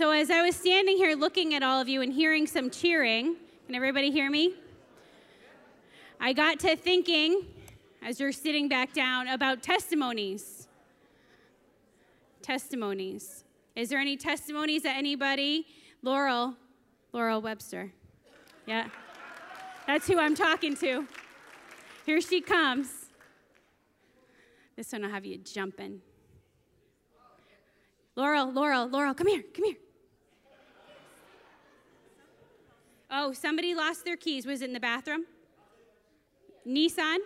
So, as I was standing here looking at all of you and hearing some cheering, can everybody hear me? I got to thinking, as you're sitting back down, about testimonies. Testimonies. Is there any testimonies that anybody? Laurel, Laurel Webster. Yeah. That's who I'm talking to. Here she comes. This one will have you jumping. Laurel, Laurel, Laurel, come here, come here. Oh, somebody lost their keys. Was it in the bathroom? Nissan?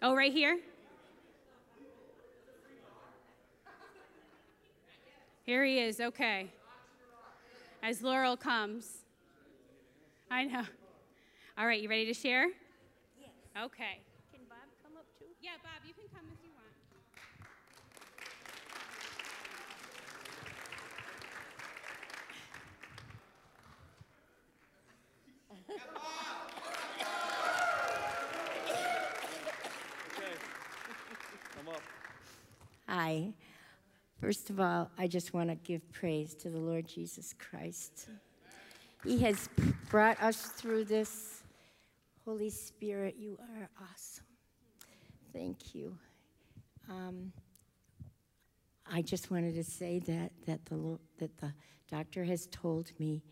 Oh, right here? Here he is, okay. As Laurel comes. I know. All right, you ready to share? Yes. Okay. Can Bob come up too? Yeah, Bob, you can come if you want. Hi. First of all, I just want to give praise to the Lord Jesus Christ. He has brought us through this. Holy Spirit, you are awesome. Thank you. Um, I just wanted to say that that the that the doctor has told me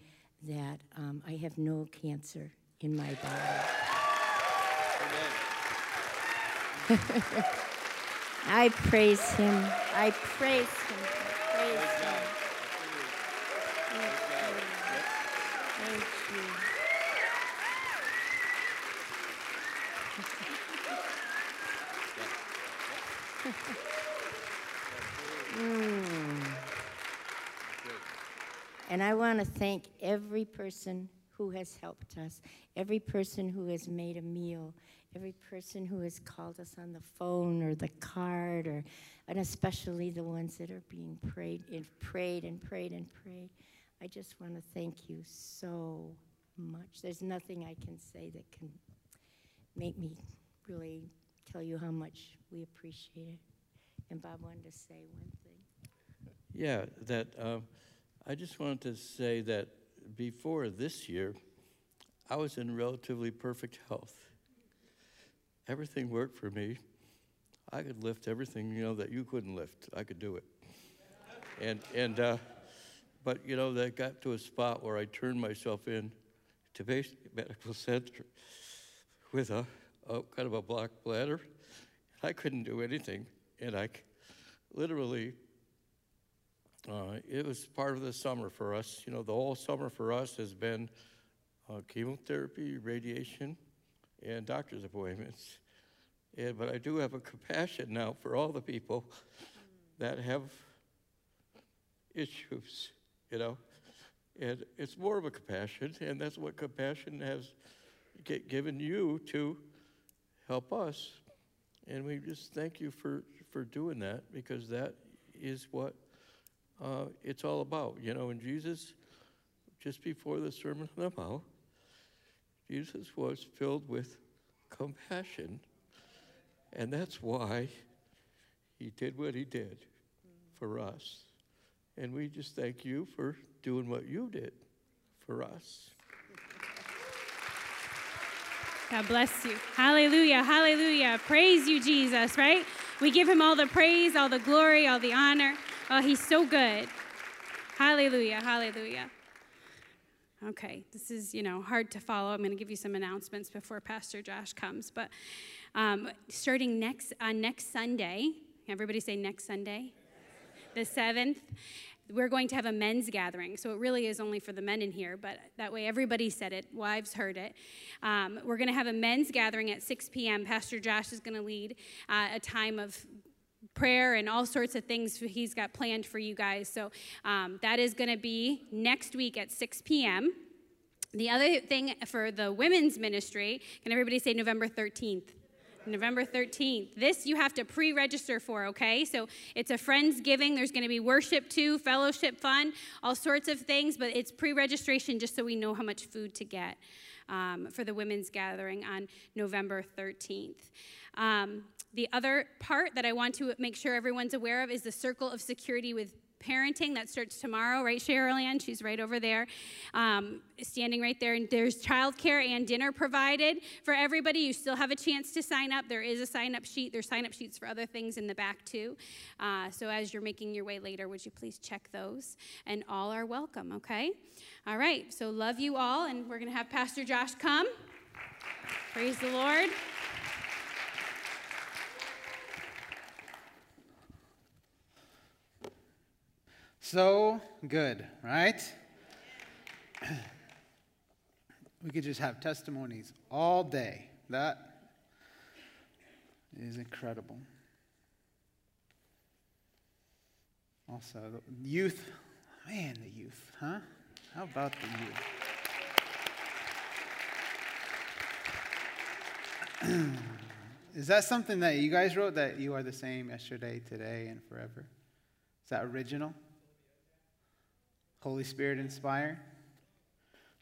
that um, I have no cancer in my body. I praise him. I praise him. Praise him. Mm. And I want to thank every person who has helped us, every person who has made a meal, every person who has called us on the phone or the card, or, and especially the ones that are being prayed and prayed and prayed and prayed. I just want to thank you so much. There's nothing I can say that can make me really tell you how much we appreciate it. And Bob wanted to say one thing. Yeah, that um, I just wanted to say that before this year, I was in relatively perfect health. Everything worked for me. I could lift everything, you know, that you couldn't lift. I could do it. And and uh, but you know that got to a spot where I turned myself in to basic medical center with a, a kind of a black bladder. I couldn't do anything, and I literally uh, it was part of the summer for us. You know, the whole summer for us has been uh, chemotherapy, radiation, and doctor's appointments. And, but I do have a compassion now for all the people that have issues, you know. And it's more of a compassion, and that's what compassion has given you to help us. And we just thank you for, for doing that because that is what uh, it's all about. You know, and Jesus, just before the Sermon on the Mount, Jesus was filled with compassion. And that's why he did what he did for us. And we just thank you for doing what you did for us. God bless you. Hallelujah. Hallelujah. Praise you, Jesus, right? We give him all the praise, all the glory, all the honor. Oh, he's so good. Hallelujah. Hallelujah. Okay, this is, you know, hard to follow. I'm going to give you some announcements before Pastor Josh comes. But um, starting next on next Sunday, everybody say next Sunday, the 7th, we're going to have a men's gathering. So it really is only for the men in here, but that way everybody said it, wives heard it. Um, we're going to have a men's gathering at 6 p.m. Pastor Josh is going to lead uh, a time of prayer and all sorts of things he's got planned for you guys. So um, that is going to be next week at 6 p.m. The other thing for the women's ministry, can everybody say November 13th? November 13th. This you have to pre register for, okay? So it's a Friends Giving. There's going to be worship too, fellowship fun, all sorts of things, but it's pre registration just so we know how much food to get um, for the women's gathering on November 13th. Um, the other part that I want to make sure everyone's aware of is the circle of security with parenting that starts tomorrow, right, Cheryl Ann? She's right over there, um, standing right there. And there's childcare and dinner provided for everybody. You still have a chance to sign up. There is a sign up sheet. There's sign up sheets for other things in the back, too. Uh, so as you're making your way later, would you please check those? And all are welcome, okay? All right, so love you all. And we're going to have Pastor Josh come. Praise the Lord. So good, right? We could just have testimonies all day. That is incredible. Also, youth, man, the youth, huh? How about the youth? is that something that you guys wrote that you are the same yesterday, today, and forever? Is that original? Holy Spirit inspire?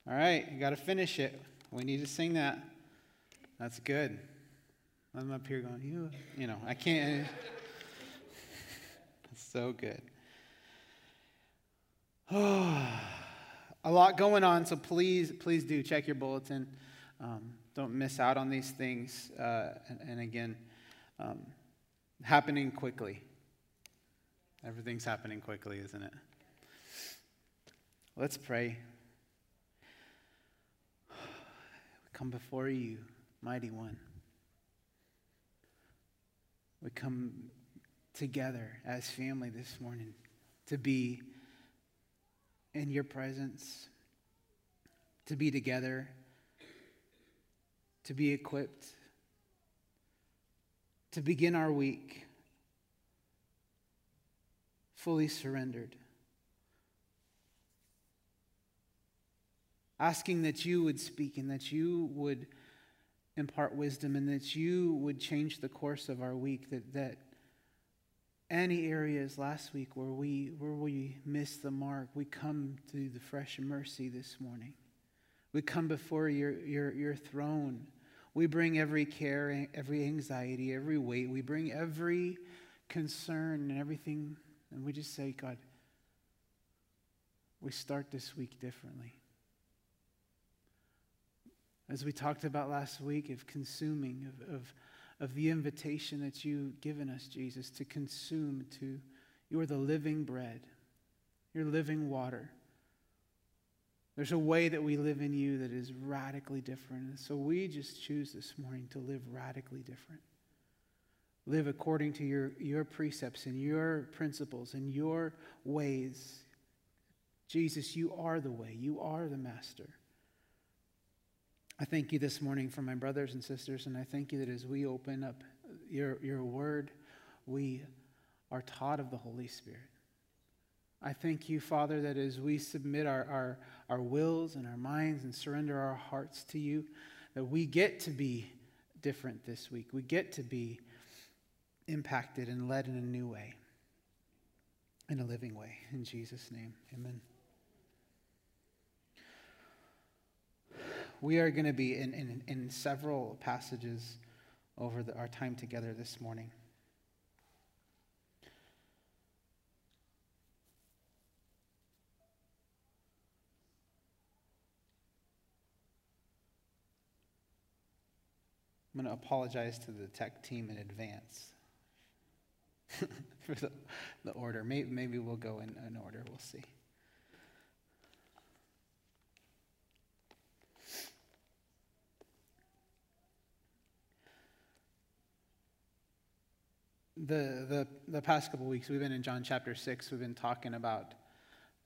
All right, you got to finish it. We need to sing that. That's good. I'm up here going, you, you know, I can't. It's so good. Oh, a lot going on, so please, please do check your bulletin. Um, don't miss out on these things. Uh, and, and, again, um, happening quickly. Everything's happening quickly, isn't it? Let's pray. We come before you, mighty one. We come together as family this morning to be in your presence, to be together, to be equipped, to begin our week fully surrendered. Asking that you would speak and that you would impart wisdom and that you would change the course of our week, that, that any areas last week where we, where we missed the mark, we come to the fresh mercy this morning. We come before your, your, your throne. We bring every care, every anxiety, every weight. We bring every concern and everything. And we just say, God, we start this week differently as we talked about last week, of consuming, of, of, of the invitation that you've given us, Jesus, to consume, to you are the living bread, you're living water. There's a way that we live in you that is radically different. And so we just choose this morning to live radically different. Live according to your, your precepts and your principles and your ways. Jesus, you are the way, you are the master. I thank you this morning for my brothers and sisters, and I thank you that as we open up your, your word, we are taught of the Holy Spirit. I thank you, Father, that as we submit our, our, our wills and our minds and surrender our hearts to you, that we get to be different this week. We get to be impacted and led in a new way, in a living way. In Jesus' name, amen. We are going to be in, in, in several passages over the, our time together this morning. I'm going to apologize to the tech team in advance for the, the order. Maybe, maybe we'll go in, in order. We'll see. The, the, the past couple weeks, we've been in John chapter 6. We've been talking about,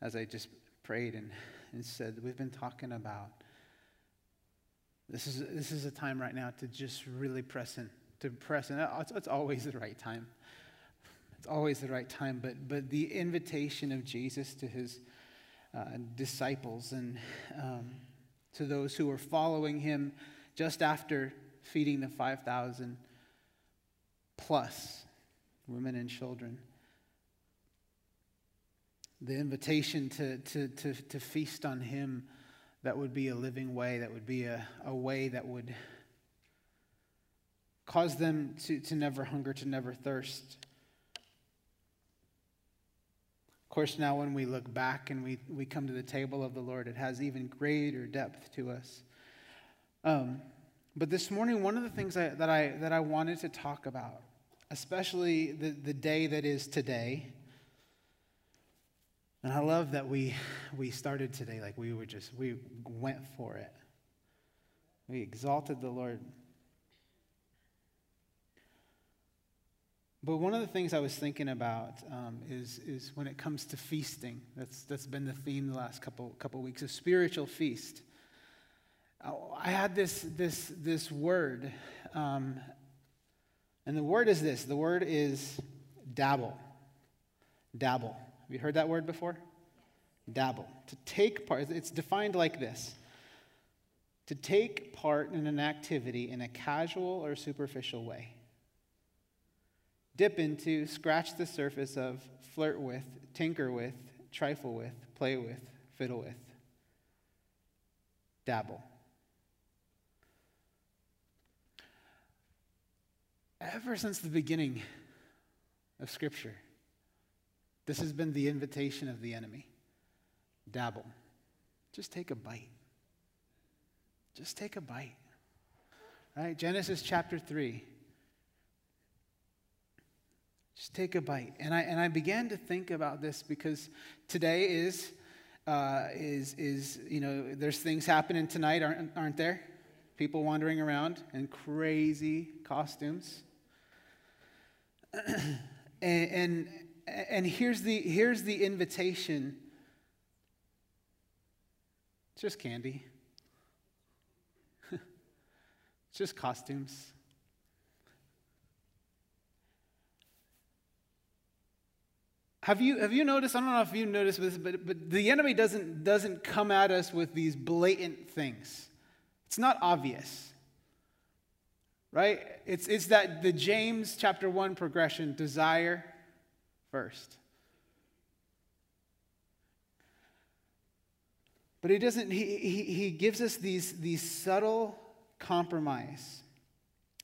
as I just prayed and, and said, we've been talking about this is, this is a time right now to just really press in, to press in. It's, it's always the right time. It's always the right time, but, but the invitation of Jesus to his uh, disciples and um, to those who were following him just after feeding the 5,000 plus women and children. The invitation to, to, to, to feast on Him that would be a living way, that would be a, a way that would cause them to, to never hunger, to never thirst. Of course, now when we look back and we, we come to the table of the Lord, it has even greater depth to us. Um, but this morning, one of the things I, that, I, that I wanted to talk about, especially the, the day that is today, and I love that we, we started today like we were just, we went for it. We exalted the Lord. But one of the things I was thinking about um, is, is when it comes to feasting. That's, that's been the theme the last couple, couple weeks, a spiritual feast. I had this, this, this word, um, and the word is this the word is dabble. Dabble. Have you heard that word before? Dabble. To take part, it's defined like this to take part in an activity in a casual or superficial way dip into, scratch the surface of, flirt with, tinker with, trifle with, play with, fiddle with, dabble. Ever since the beginning of Scripture, this has been the invitation of the enemy dabble. Just take a bite. Just take a bite. Right? Genesis chapter 3. Just take a bite. And I, and I began to think about this because today is, uh, is, is, you know, there's things happening tonight, aren't, aren't there? People wandering around in crazy costumes. And, and, and here's, the, here's the invitation it's just candy, it's just costumes. Have you, have you noticed? I don't know if you noticed this, but, but the enemy doesn't, doesn't come at us with these blatant things. It's not obvious. Right? It's, it's that the James chapter 1 progression desire first. But he doesn't, he, he, he gives us these, these subtle compromise.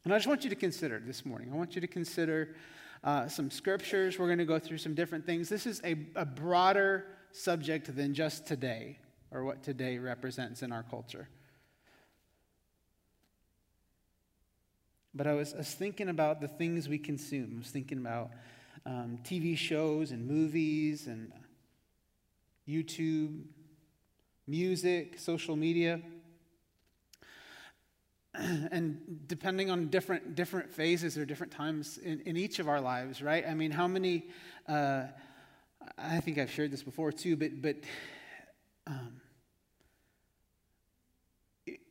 And I just want you to consider this morning. I want you to consider uh, some scriptures. We're going to go through some different things. This is a, a broader subject than just today or what today represents in our culture. But I was, I was thinking about the things we consume. I was thinking about um, TV shows and movies and YouTube, music, social media. and depending on different different phases or different times in, in each of our lives, right? I mean, how many? Uh, I think I've shared this before too, but but um,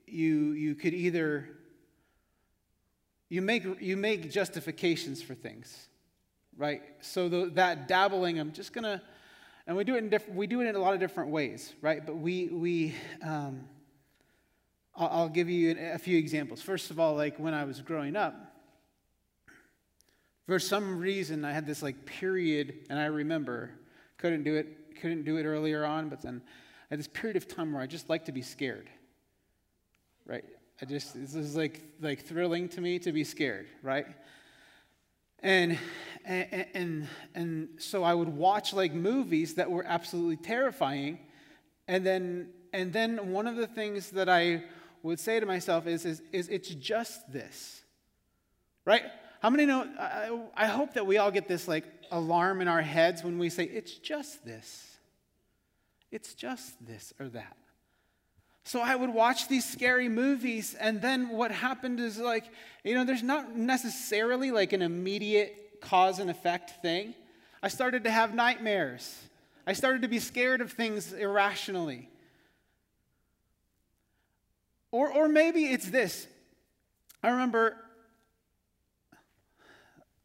you you could either you make you make justifications for things, right? So the, that dabbling, I'm just gonna, and we do it in diff- we do it in a lot of different ways, right? But we we um, I'll give you a few examples. First of all, like when I was growing up, for some reason I had this like period, and I remember couldn't do it, couldn't do it earlier on, but then I had this period of time where I just like to be scared. Right? I just this is like like thrilling to me to be scared, right? And and and, and so I would watch like movies that were absolutely terrifying, and then and then one of the things that I would say to myself is, is, is it's just this. Right? How many know? I, I hope that we all get this like alarm in our heads when we say, it's just this. It's just this or that. So I would watch these scary movies, and then what happened is like, you know, there's not necessarily like an immediate cause and effect thing. I started to have nightmares. I started to be scared of things irrationally. Or, or maybe it's this. I remember,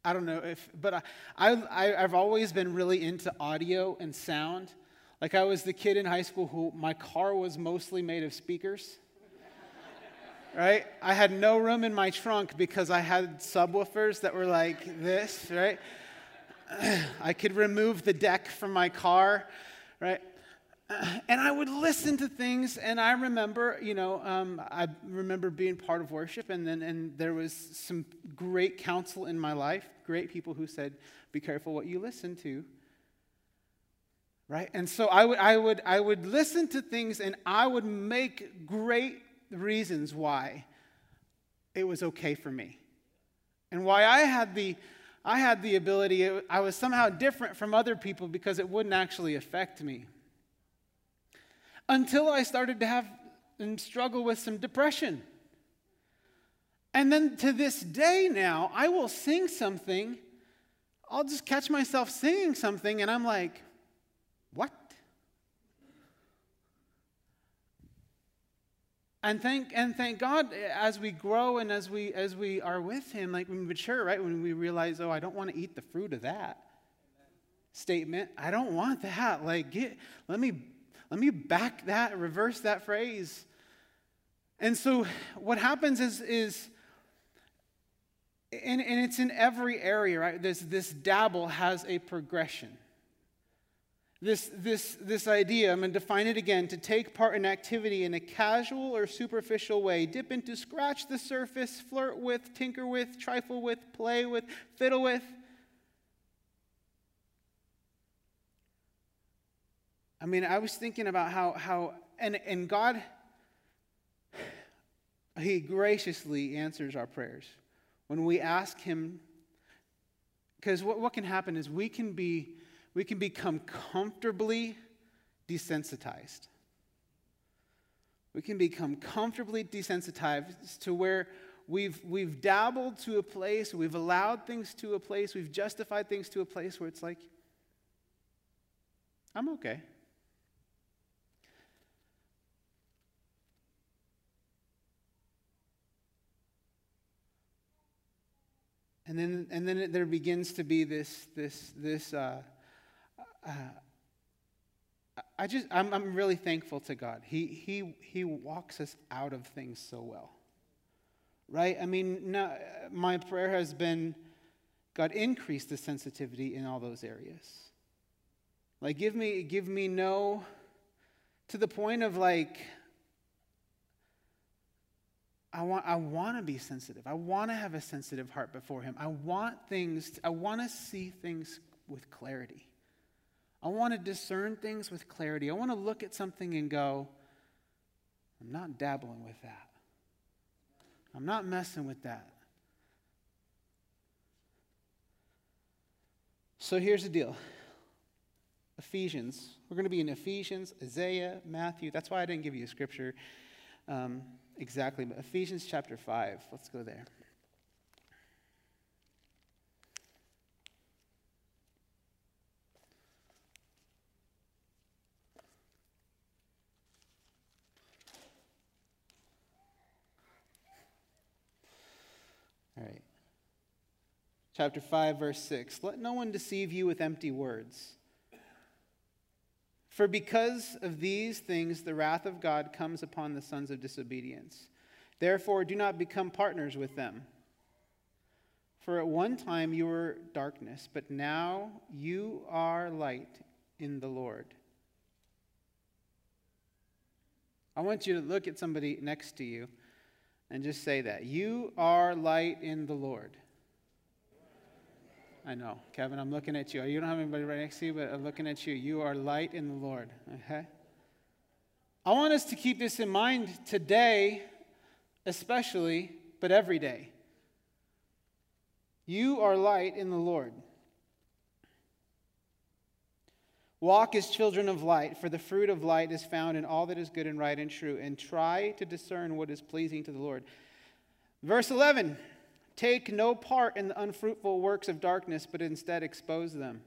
I don't know if, but I, I, I've always been really into audio and sound. Like I was the kid in high school who my car was mostly made of speakers. right? I had no room in my trunk because I had subwoofers that were like this, right? I could remove the deck from my car, right? and I would listen to things, and I remember, you know, um, I remember being part of worship, and then and there was some great counsel in my life, great people who said, "Be careful what you listen to." Right? And so I would, I, would, I would listen to things and I would make great reasons why it was okay for me. And why I had the, I had the ability, I was somehow different from other people because it wouldn't actually affect me. Until I started to have and struggle with some depression. And then to this day now, I will sing something. I'll just catch myself singing something, and I'm like, what? And thank and thank God eh, as we grow and as we as we are with Him, like we mature, right? When we realize, oh, I don't want to eat the fruit of that statement. I don't want that. Like, get let me let me back that, reverse that phrase. And so what happens is is and, and it's in every area, right? This this dabble has a progression this, this, this idea, I'm going to define it again to take part in activity in a casual or superficial way, dip into, scratch the surface, flirt with, tinker with, trifle with, play with, fiddle with. I mean, I was thinking about how, how and, and God, He graciously answers our prayers. When we ask Him, because what, what can happen is we can be we can become comfortably desensitized. We can become comfortably desensitized to where we've, we've dabbled to a place, we've allowed things to a place, we've justified things to a place where it's like, I'm okay. And then, and then there begins to be this, this, this uh, uh, I just, I'm, I'm really thankful to God. He, he, he walks us out of things so well. Right? I mean, no, my prayer has been God, increase the sensitivity in all those areas. Like, give me, give me no, to the point of like, I want, I want to be sensitive. I want to have a sensitive heart before Him. I want things, I want to see things with clarity. I want to discern things with clarity. I want to look at something and go, I'm not dabbling with that. I'm not messing with that. So here's the deal Ephesians. We're going to be in Ephesians, Isaiah, Matthew. That's why I didn't give you a scripture um, exactly, but Ephesians chapter 5. Let's go there. Chapter 5, verse 6. Let no one deceive you with empty words. For because of these things, the wrath of God comes upon the sons of disobedience. Therefore, do not become partners with them. For at one time you were darkness, but now you are light in the Lord. I want you to look at somebody next to you and just say that. You are light in the Lord. I know. Kevin, I'm looking at you. You don't have anybody right next to you, but I'm looking at you. You are light in the Lord. Okay? I want us to keep this in mind today, especially, but every day. You are light in the Lord. Walk as children of light, for the fruit of light is found in all that is good and right and true, and try to discern what is pleasing to the Lord. Verse 11 Take no part in the unfruitful works of darkness, but instead expose them.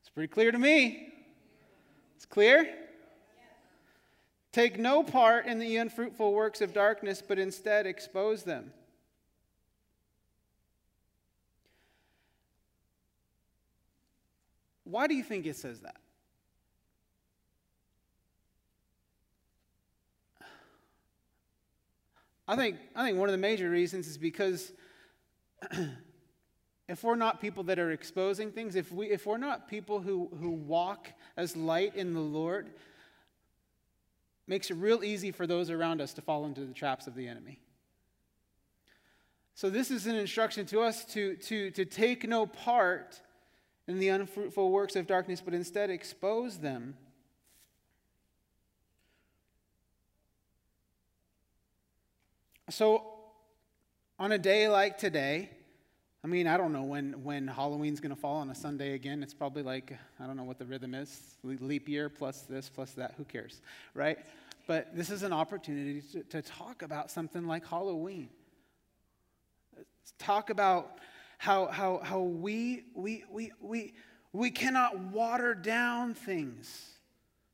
It's pretty clear to me. It's clear? Take no part in the unfruitful works of darkness, but instead expose them. Why do you think it says that? I think, I think one of the major reasons is because if we're not people that are exposing things, if, we, if we're not people who, who walk as light in the Lord, makes it real easy for those around us to fall into the traps of the enemy. So, this is an instruction to us to, to, to take no part in the unfruitful works of darkness, but instead expose them. So, on a day like today, I mean, I don't know when, when Halloween's going to fall on a Sunday again. It's probably like, I don't know what the rhythm is leap year plus this plus that. Who cares, right? But this is an opportunity to, to talk about something like Halloween. Talk about how, how, how we, we, we, we, we cannot water down things.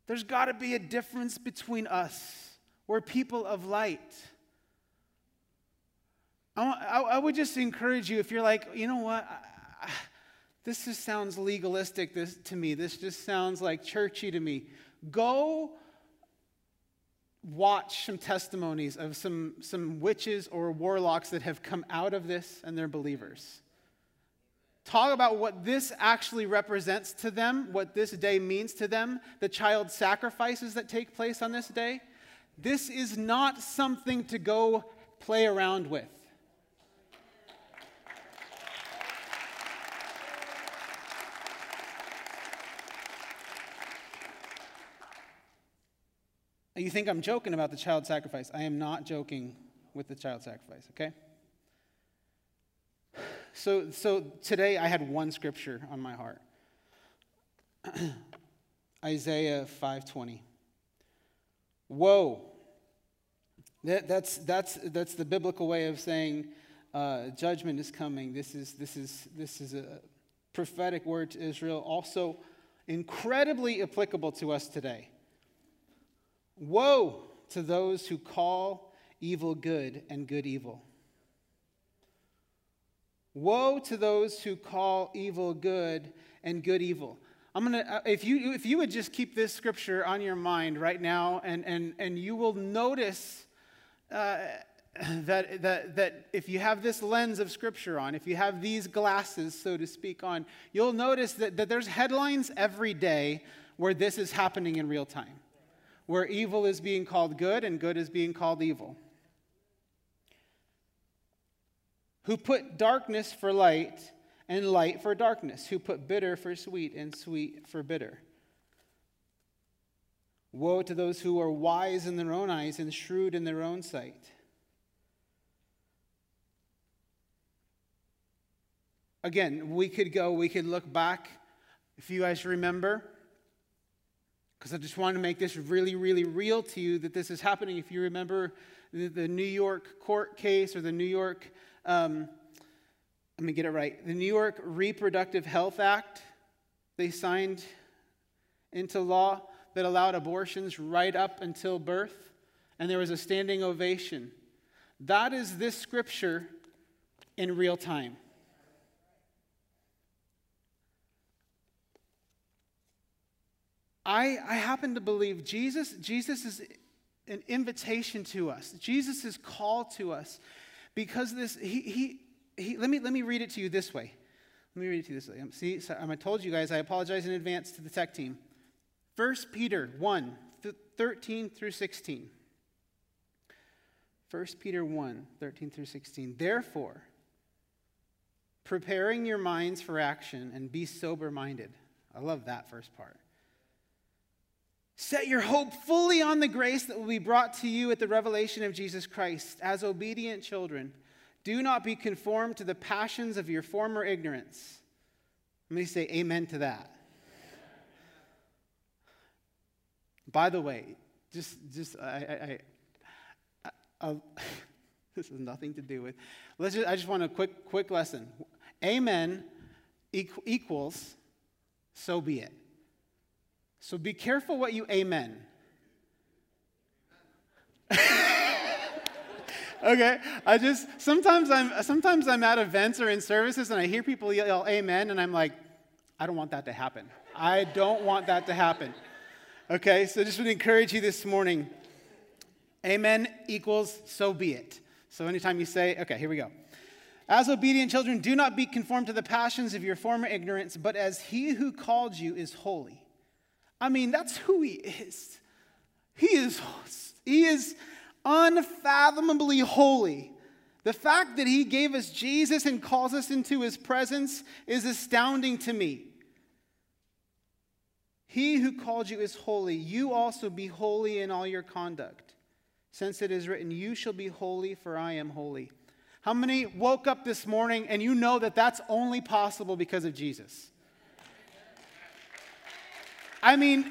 There's got to be a difference between us. We're people of light. I, I, would just encourage you if you're like, you know what, I, this just sounds legalistic this, to me. This just sounds like churchy to me. Go watch some testimonies of some, some witches or warlocks that have come out of this and they're believers. Talk about what this actually represents to them, what this day means to them, the child sacrifices that take place on this day. This is not something to go play around with. You think I'm joking about the child sacrifice. I am not joking with the child sacrifice, okay? So, so today I had one scripture on my heart. Isaiah 5:20. Woe. That, that's, that's, that's the biblical way of saying uh, judgment is coming. This is, this, is, this is a prophetic word to Israel, also incredibly applicable to us today. Woe to those who call evil good and good evil. Woe to those who call evil good and good evil. I'm gonna uh, if you if you would just keep this scripture on your mind right now, and and and you will notice uh, that that that if you have this lens of scripture on, if you have these glasses, so to speak, on, you'll notice that, that there's headlines every day where this is happening in real time where evil is being called good and good is being called evil. Who put darkness for light and light for darkness, who put bitter for sweet and sweet for bitter. Woe to those who are wise in their own eyes and shrewd in their own sight. Again, we could go, we could look back. If you guys remember, because I just want to make this really, really real to you that this is happening. If you remember the, the New York court case or the New York, um, let me get it right, the New York Reproductive Health Act, they signed into law that allowed abortions right up until birth, and there was a standing ovation. That is this scripture in real time. I, I happen to believe Jesus, Jesus is an invitation to us. Jesus is call to us because this, he, he, he, let, me, let me read it to you this way. Let me read it to you this way. Um, see, so I told you guys, I apologize in advance to the tech team. 1 Peter 1, 13 through 16. 1 Peter 1, 13 through 16. Therefore, preparing your minds for action and be sober minded. I love that first part. Set your hope fully on the grace that will be brought to you at the revelation of Jesus Christ. As obedient children, do not be conformed to the passions of your former ignorance. Let me say amen to that. By the way, just, just, I, I, I, I this has nothing to do with. Let's just, I just want a quick, quick lesson. Amen equals, so be it. So be careful what you amen. okay i just sometimes i'm sometimes i'm at events or in services and i hear people yell amen and i'm like i don't want that to happen. I don't want that to happen. Okay so just would encourage you this morning. Amen equals so be it. So anytime you say okay here we go. As obedient children do not be conformed to the passions of your former ignorance but as he who called you is holy I mean, that's who he is. He is, he is unfathomably holy. The fact that he gave us Jesus and calls us into his presence is astounding to me. He who called you is holy. You also be holy in all your conduct. Since it is written, You shall be holy, for I am holy. How many woke up this morning and you know that that's only possible because of Jesus? I mean,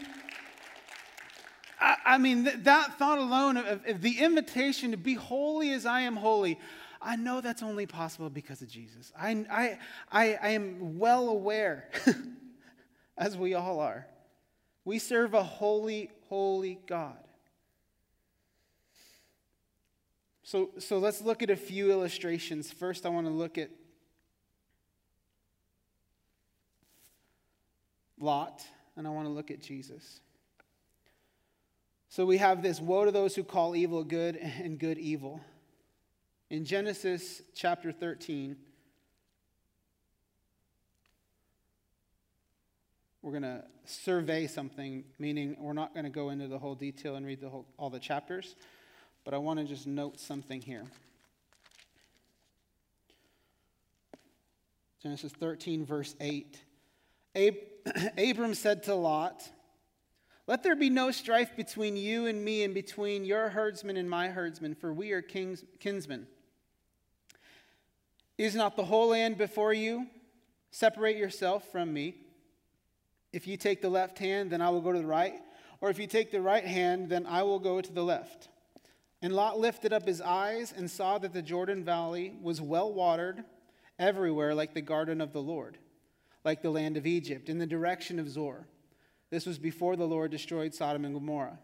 I, I mean, th- that thought alone of, of the invitation to be holy as I am holy, I know that's only possible because of Jesus. I, I, I, I am well aware, as we all are, we serve a holy, holy God. So, so let's look at a few illustrations. First, I want to look at Lot, and I want to look at Jesus. So we have this woe to those who call evil good and good evil. In Genesis chapter 13, we're going to survey something, meaning we're not going to go into the whole detail and read the whole, all the chapters, but I want to just note something here. Genesis 13, verse 8. Ab- Abram said to Lot, Let there be no strife between you and me, and between your herdsmen and my herdsmen, for we are kings, kinsmen. Is not the whole land before you? Separate yourself from me. If you take the left hand, then I will go to the right. Or if you take the right hand, then I will go to the left. And Lot lifted up his eyes and saw that the Jordan Valley was well watered everywhere, like the garden of the Lord, like the land of Egypt, in the direction of Zoar. This was before the Lord destroyed Sodom and Gomorrah.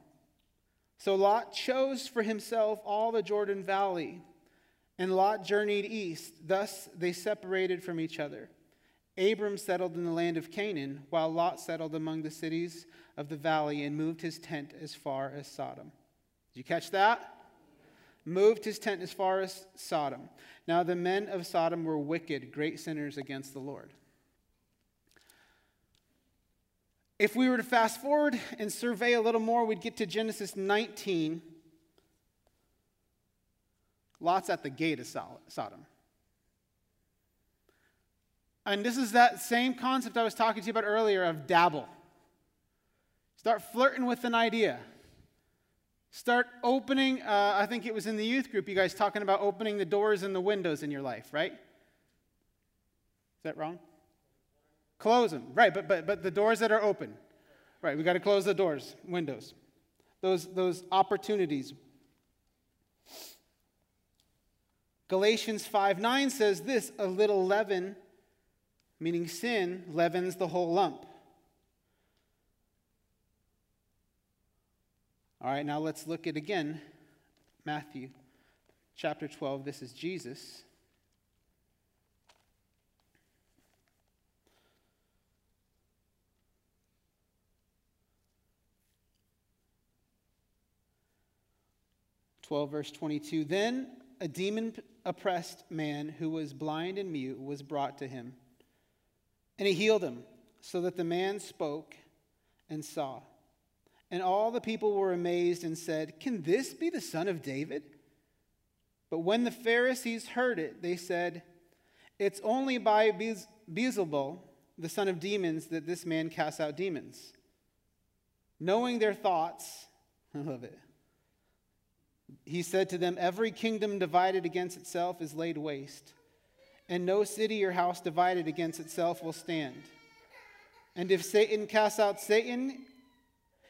So Lot chose for himself all the Jordan Valley, and Lot journeyed east. Thus they separated from each other. Abram settled in the land of Canaan, while Lot settled among the cities of the valley and moved his tent as far as Sodom. Did you catch that? Moved his tent as far as Sodom. Now the men of Sodom were wicked, great sinners against the Lord. If we were to fast forward and survey a little more, we'd get to Genesis 19. Lot's at the gate of Sodom. And this is that same concept I was talking to you about earlier of dabble. Start flirting with an idea. Start opening, uh, I think it was in the youth group, you guys talking about opening the doors and the windows in your life, right? Is that wrong? Close them, right, but, but, but the doors that are open. Right, we got to close the doors, windows. Those, those opportunities. Galatians 5 9 says this a little leaven meaning sin leavens the whole lump. All right, now let's look at again Matthew chapter 12. This is Jesus. Twelve verse twenty-two. Then a demon oppressed man who was blind and mute was brought to him. And he healed him, so that the man spoke and saw. And all the people were amazed and said, Can this be the son of David? But when the Pharisees heard it, they said, It's only by Beelzebul, the son of demons, that this man casts out demons. Knowing their thoughts, I love it. He said to them, Every kingdom divided against itself is laid waste and no city or house divided against itself will stand. And if Satan casts out Satan,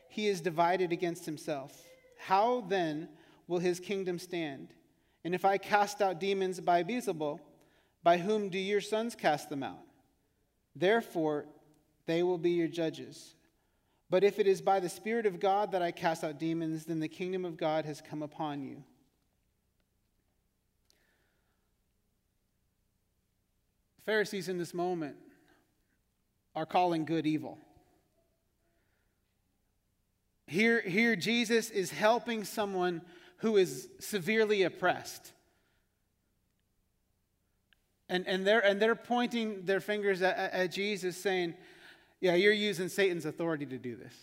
he is divided against himself. How then will his kingdom stand? And if I cast out demons by Beelzebul, by whom do your sons cast them out? Therefore, they will be your judges. But if it is by the Spirit of God that I cast out demons, then the kingdom of God has come upon you. Pharisees in this moment are calling good evil. Here, here, Jesus is helping someone who is severely oppressed. And, and, they're, and they're pointing their fingers at, at Jesus, saying, Yeah, you're using Satan's authority to do this.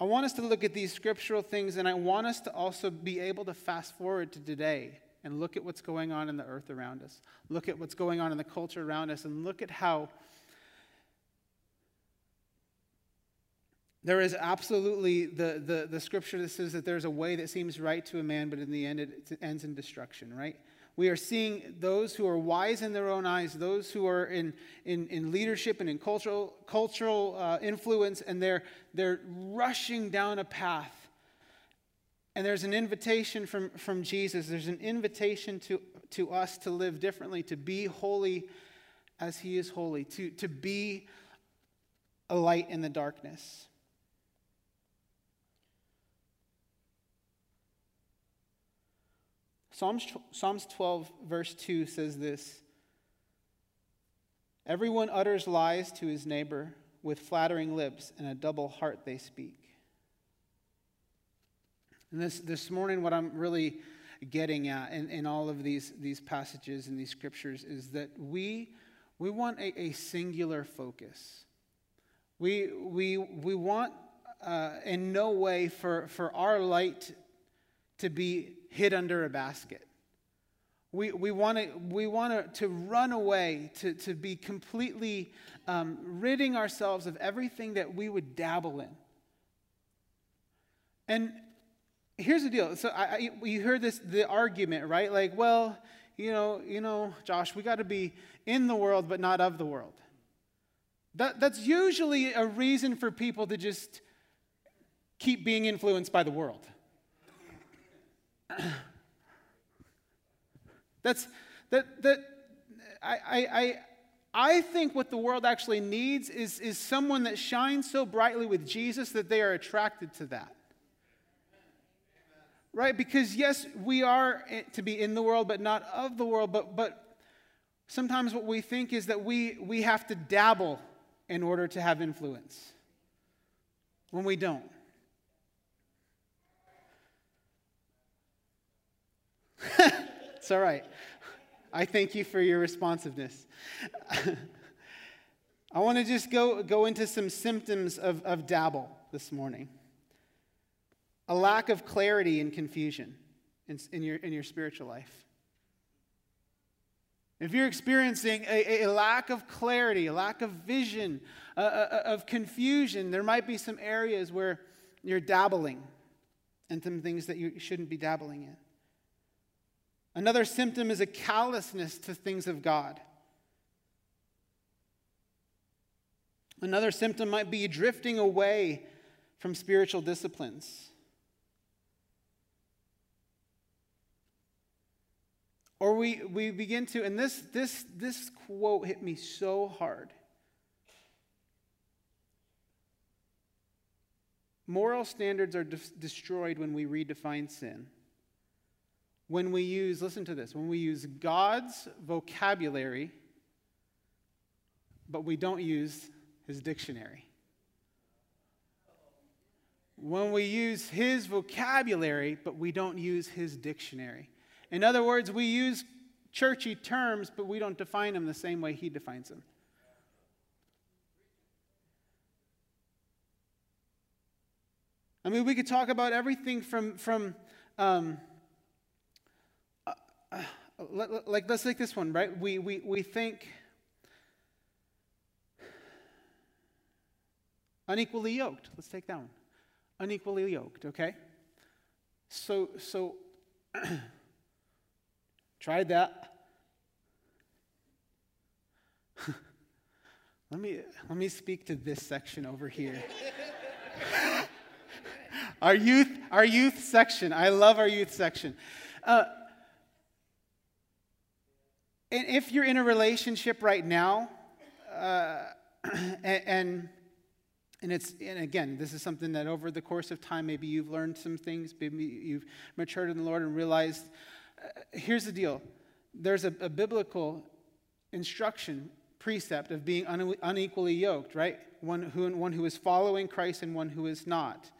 I want us to look at these scriptural things, and I want us to also be able to fast forward to today and look at what's going on in the earth around us. Look at what's going on in the culture around us and look at how there is absolutely the, the, the scripture that says that there's a way that seems right to a man, but in the end it, it ends in destruction, right? We are seeing those who are wise in their own eyes, those who are in, in, in leadership and in cultural, cultural uh, influence, and they're, they're rushing down a path. And there's an invitation from, from Jesus. There's an invitation to, to us to live differently, to be holy as He is holy, to, to be a light in the darkness. Psalms, Psalms 12, verse 2 says this Everyone utters lies to his neighbor with flattering lips, and a double heart they speak. And this, this morning, what I'm really getting at in, in all of these, these passages and these scriptures is that we, we want a, a singular focus. We, we, we want uh, in no way for, for our light to be hid under a basket. We, we want to we want to run away, to, to be completely um, ridding ourselves of everything that we would dabble in. And here's the deal. So I, I, you heard this the argument, right? Like, well, you know, you know, Josh, we got to be in the world but not of the world. That, that's usually a reason for people to just keep being influenced by the world. That's that that I I I think what the world actually needs is, is someone that shines so brightly with Jesus that they are attracted to that. Right? Because yes, we are to be in the world, but not of the world. But but sometimes what we think is that we we have to dabble in order to have influence. When we don't. it's all right. I thank you for your responsiveness. I want to just go, go into some symptoms of, of dabble this morning a lack of clarity and confusion in, in, your, in your spiritual life. If you're experiencing a, a lack of clarity, a lack of vision, uh, uh, of confusion, there might be some areas where you're dabbling in some things that you shouldn't be dabbling in. Another symptom is a callousness to things of God. Another symptom might be drifting away from spiritual disciplines. Or we, we begin to, and this, this, this quote hit me so hard. Moral standards are de- destroyed when we redefine sin when we use, listen to this, when we use God's vocabulary, but we don't use his dictionary. When we use his vocabulary, but we don't use his dictionary. In other words, we use churchy terms, but we don't define them the same way he defines them. I mean, we could talk about everything from, from um, like let's take this one, right? We, we, we think unequally yoked. Let's take that one. Unequally yoked, okay? So, so tried that. let me let me speak to this section over here. our youth, our youth section. I love our youth section. Uh, and if you're in a relationship right now, uh, and, and it's and again, this is something that over the course of time, maybe you've learned some things, maybe you've matured in the Lord and realized. Uh, here's the deal: there's a, a, biblical instruction precept of being un, unequally yoked, right? One who one who is following Christ and one who is not.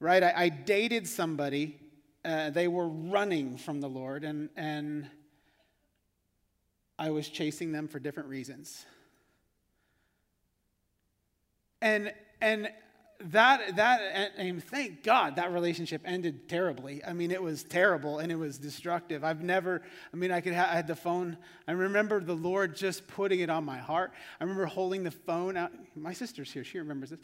Right? I, I dated somebody. Uh, they were running from the Lord, and and I was chasing them for different reasons. And, and that that and thank God that relationship ended terribly. I mean, it was terrible and it was destructive. I've never. I mean, I could. Ha- I had the phone. I remember the Lord just putting it on my heart. I remember holding the phone out. My sister's here. She remembers this.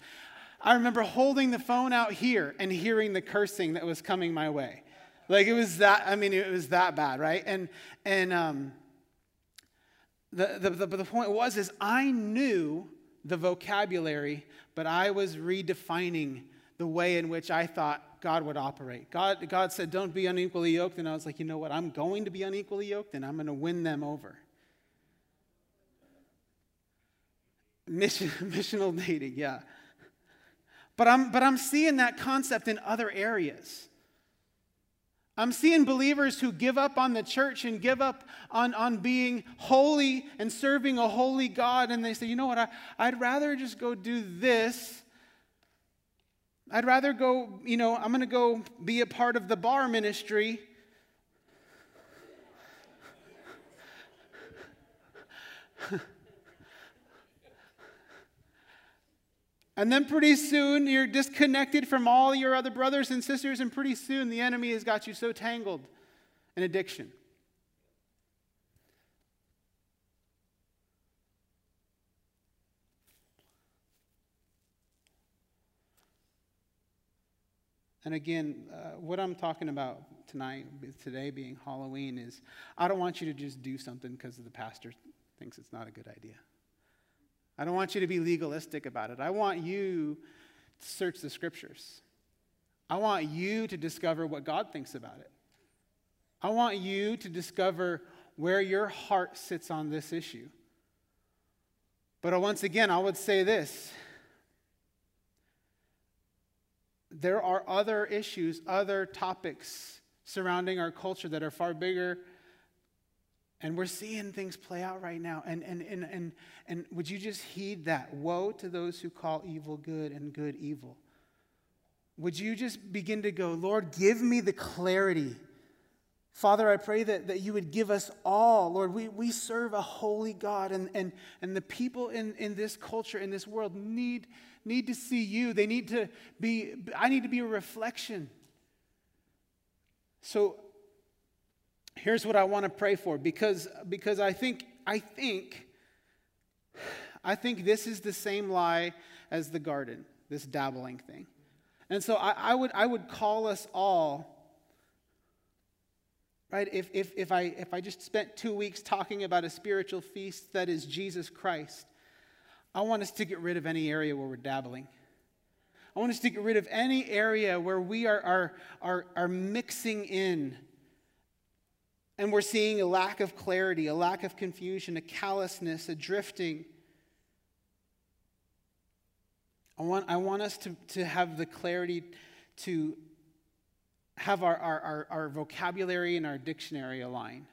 I remember holding the phone out here and hearing the cursing that was coming my way. Like it was that. I mean, it was that bad, right? And and um. The, the, the, the point was is I knew the vocabulary, but I was redefining the way in which I thought God would operate. God, God said, Don't be unequally yoked. And I was like, You know what? I'm going to be unequally yoked and I'm going to win them over. Mission, missional dating, yeah. But I'm, but I'm seeing that concept in other areas. I'm seeing believers who give up on the church and give up on, on being holy and serving a holy God, and they say, you know what, I, I'd rather just go do this. I'd rather go, you know, I'm going to go be a part of the bar ministry. And then pretty soon you're disconnected from all your other brothers and sisters, and pretty soon the enemy has got you so tangled in addiction. And again, uh, what I'm talking about tonight, today being Halloween, is I don't want you to just do something because the pastor thinks it's not a good idea. I don't want you to be legalistic about it. I want you to search the scriptures. I want you to discover what God thinks about it. I want you to discover where your heart sits on this issue. But once again, I would say this there are other issues, other topics surrounding our culture that are far bigger and we're seeing things play out right now. And, and, and, and, and would you just heed that? Woe to those who call evil good and good evil. Would you just begin to go, Lord, give me the clarity. Father, I pray that, that you would give us all, Lord, we, we serve a holy God, and, and, and the people in, in this culture, in this world, need, need to see you. They need to be, I need to be a reflection. So here's what I want to pray for because, because I think, I think, I think this is the same lie as the garden, this dabbling thing. And so I, I would, I would call us all, right? If, if, if, I, if I just spent two weeks talking about a spiritual feast that is Jesus Christ, I want us to get rid of any area where we're dabbling. I want us to get rid of any area where we are, are, are, are mixing in and we're seeing a lack of clarity, a lack of confusion, a callousness, a drifting. I want, I want us to, to have the clarity to have our, our, our, our vocabulary and our dictionary align.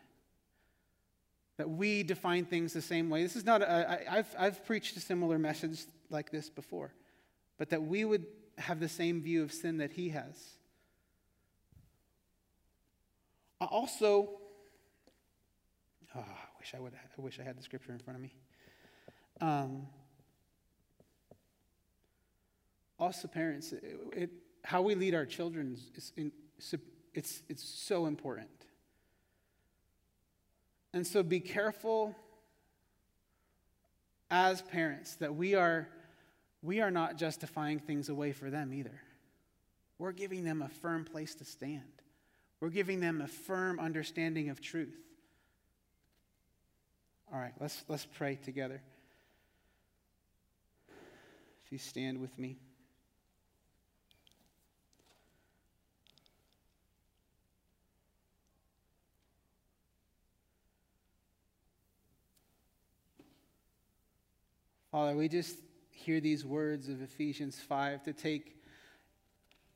That we define things the same way. This is not, a, I, I've, I've preached a similar message like this before, but that we would have the same view of sin that he has. Also, Oh, I wish I would. I wish I had the scripture in front of me. Um, also, parents, it, it, how we lead our children is in, it's, it's so important. And so, be careful as parents that we are we are not justifying things away for them either. We're giving them a firm place to stand. We're giving them a firm understanding of truth. All right, let's, let's pray together. If you stand with me. Father, we just hear these words of Ephesians 5 to take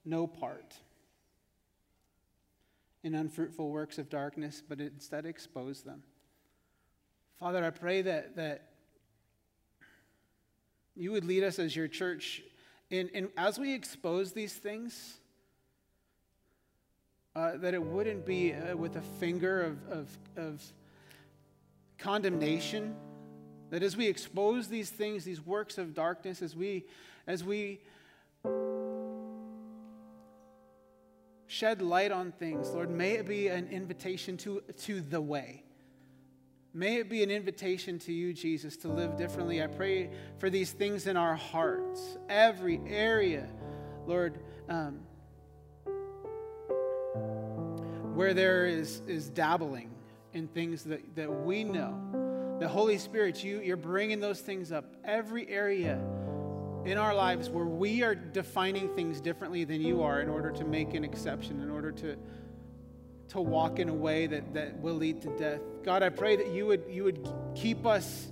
no part in unfruitful works of darkness, but instead expose them. Father, I pray that, that you would lead us as your church in as we expose these things, uh, that it wouldn't be uh, with a finger of, of, of condemnation, that as we expose these things, these works of darkness, as we, as we Shed light on things, Lord. May it be an invitation to, to the way. May it be an invitation to you, Jesus, to live differently. I pray for these things in our hearts, every area, Lord, um, where there is, is dabbling in things that, that we know. The Holy Spirit, you, you're bringing those things up. Every area in our lives where we are defining things differently than you are in order to make an exception, in order to, to walk in a way that, that will lead to death. God, I pray that you would, you would keep us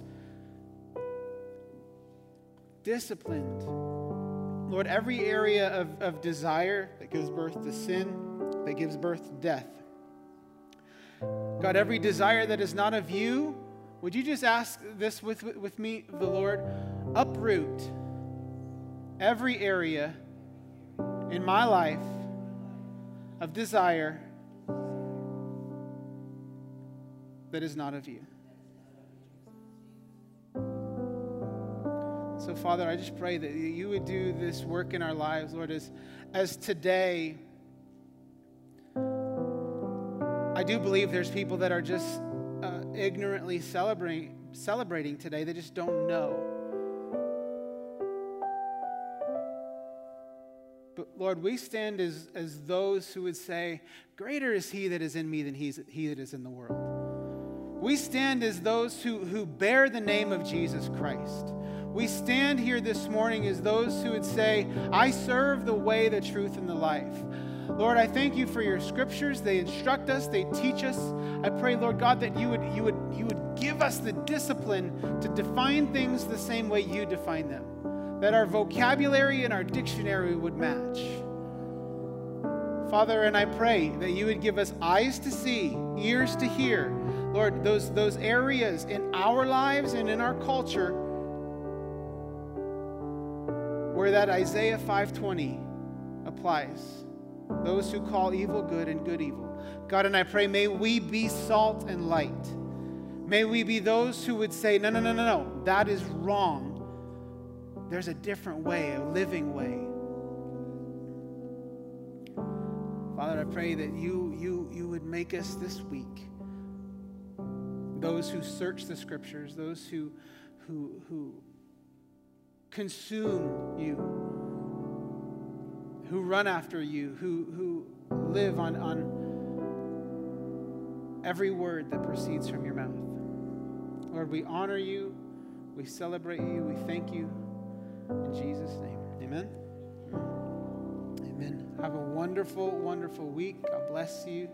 disciplined. Lord, every area of, of desire that gives birth to sin, that gives birth to death. God, every desire that is not of you, would you just ask this with, with me, the Lord? Uproot every area in my life of desire that is not of you. So, Father, I just pray that you would do this work in our lives, Lord, as, as today. I do believe there's people that are just uh, ignorantly celebrating, celebrating today. They just don't know. But Lord, we stand as, as those who would say, Greater is he that is in me than he's, he that is in the world. We stand as those who, who bear the name of Jesus Christ. We stand here this morning as those who would say, I serve the way, the truth, and the life. Lord, I thank you for your scriptures. They instruct us, they teach us. I pray, Lord God, that you would, you would, you would give us the discipline to define things the same way you define them that our vocabulary and our dictionary would match. Father, and I pray that you would give us eyes to see, ears to hear. Lord, those, those areas in our lives and in our culture where that Isaiah 520 applies. Those who call evil good and good evil. God, and I pray, may we be salt and light. May we be those who would say, no, no, no, no, no, that is wrong. There's a different way, a living way. Father, I pray that you, you, you would make us this week those who search the scriptures, those who, who, who consume you, who run after you, who, who live on, on every word that proceeds from your mouth. Lord, we honor you, we celebrate you, we thank you. In Jesus' name, amen. Amen. Have a wonderful, wonderful week. God bless you.